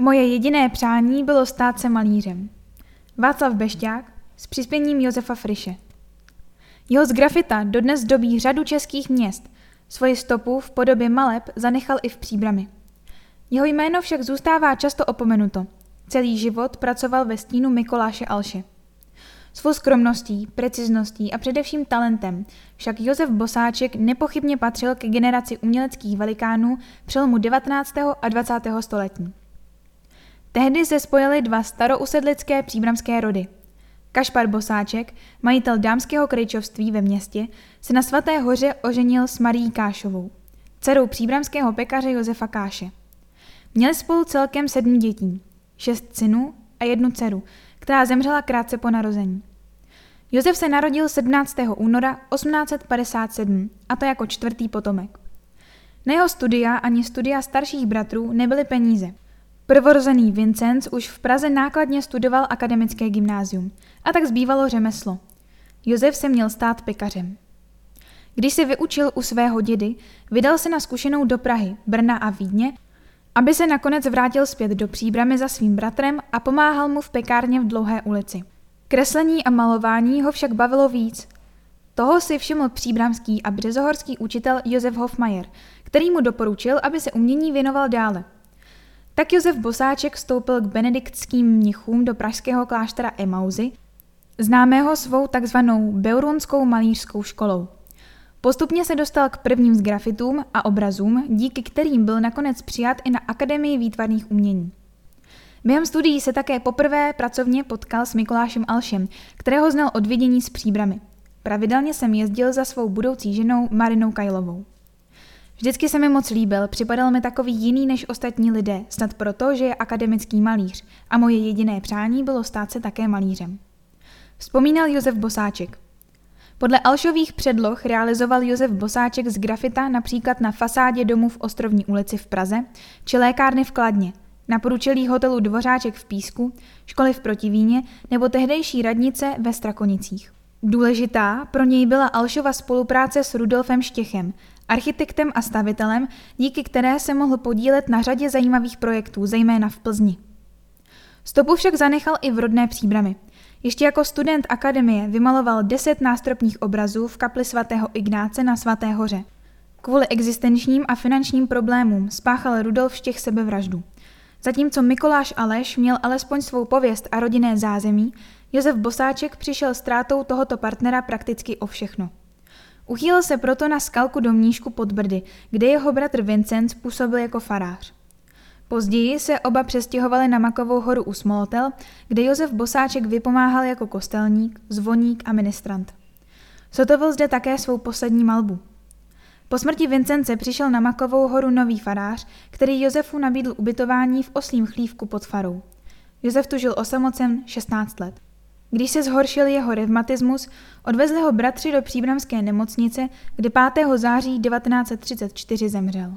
Moje jediné přání bylo stát se malířem. Václav Bešťák s přispěním Josefa Friše. Jeho z grafita dodnes dobí řadu českých měst. Svoji stopu v podobě maleb zanechal i v příbrami. Jeho jméno však zůstává často opomenuto. Celý život pracoval ve stínu Mikoláše Alše. Svou skromností, precizností a především talentem však Josef Bosáček nepochybně patřil ke generaci uměleckých velikánů přelomu 19. a 20. století. Tehdy se spojily dva starousedlické příbramské rody. Kašpar Bosáček, majitel dámského krejčovství ve městě, se na Svaté hoře oženil s Marí Kášovou, dcerou příbramského pekaře Josefa Káše. Měli spolu celkem sedm dětí, šest synů a jednu dceru, která zemřela krátce po narození. Josef se narodil 17. února 1857, a to jako čtvrtý potomek. Na jeho studia ani studia starších bratrů nebyly peníze. Prvorozený Vincenc už v Praze nákladně studoval akademické gymnázium a tak zbývalo řemeslo. Josef se měl stát pekařem. Když se vyučil u svého dědy, vydal se na zkušenou do Prahy, Brna a Vídně, aby se nakonec vrátil zpět do příbramy za svým bratrem a pomáhal mu v pekárně v Dlouhé ulici. Kreslení a malování ho však bavilo víc. Toho si všiml příbramský a březohorský učitel Josef Hofmajer, který mu doporučil, aby se umění věnoval dále. Tak Josef Bosáček vstoupil k benediktským mnichům do pražského kláštera Emauzy, známého svou takzvanou Beurunskou malířskou školou. Postupně se dostal k prvním z grafitům a obrazům, díky kterým byl nakonec přijat i na Akademii výtvarných umění. Během studií se také poprvé pracovně potkal s Mikulášem Alšem, kterého znal od vidění z příbramy. Pravidelně jsem jezdil za svou budoucí ženou Marinou Kajlovou. Vždycky se mi moc líbil, připadal mi takový jiný než ostatní lidé, snad proto, že je akademický malíř a moje jediné přání bylo stát se také malířem. Vzpomínal Josef Bosáček. Podle Alšových předloh realizoval Josef Bosáček z grafita například na fasádě domu v Ostrovní ulici v Praze či lékárny v Kladně, na průčelí hotelu Dvořáček v Písku, školy v Protivíně nebo tehdejší radnice ve Strakonicích. Důležitá pro něj byla Alšova spolupráce s Rudolfem Štěchem, architektem a stavitelem, díky které se mohl podílet na řadě zajímavých projektů, zejména v Plzni. Stopu však zanechal i v rodné příbramy. Ještě jako student akademie vymaloval deset nástropních obrazů v kapli svatého Ignáce na Svaté hoře. Kvůli existenčním a finančním problémům spáchal Rudolf Štěch sebevraždu. Zatímco Mikoláš Aleš měl alespoň svou pověst a rodinné zázemí, Josef Bosáček přišel ztrátou tohoto partnera prakticky o všechno. Uchýlil se proto na skalku do Mníšku pod Brdy, kde jeho bratr Vincenc působil jako farář. Později se oba přestěhovali na Makovou horu u Smolotel, kde Josef Bosáček vypomáhal jako kostelník, zvoník a ministrant. Sotovil zde také svou poslední malbu. Po smrti Vincence přišel na Makovou horu nový farář, který Josefu nabídl ubytování v oslím chlívku pod farou. Josef tu žil osamocen 16 let. Když se zhoršil jeho revmatismus, odvezli ho bratři do příbramské nemocnice, kde 5. září 1934 zemřel.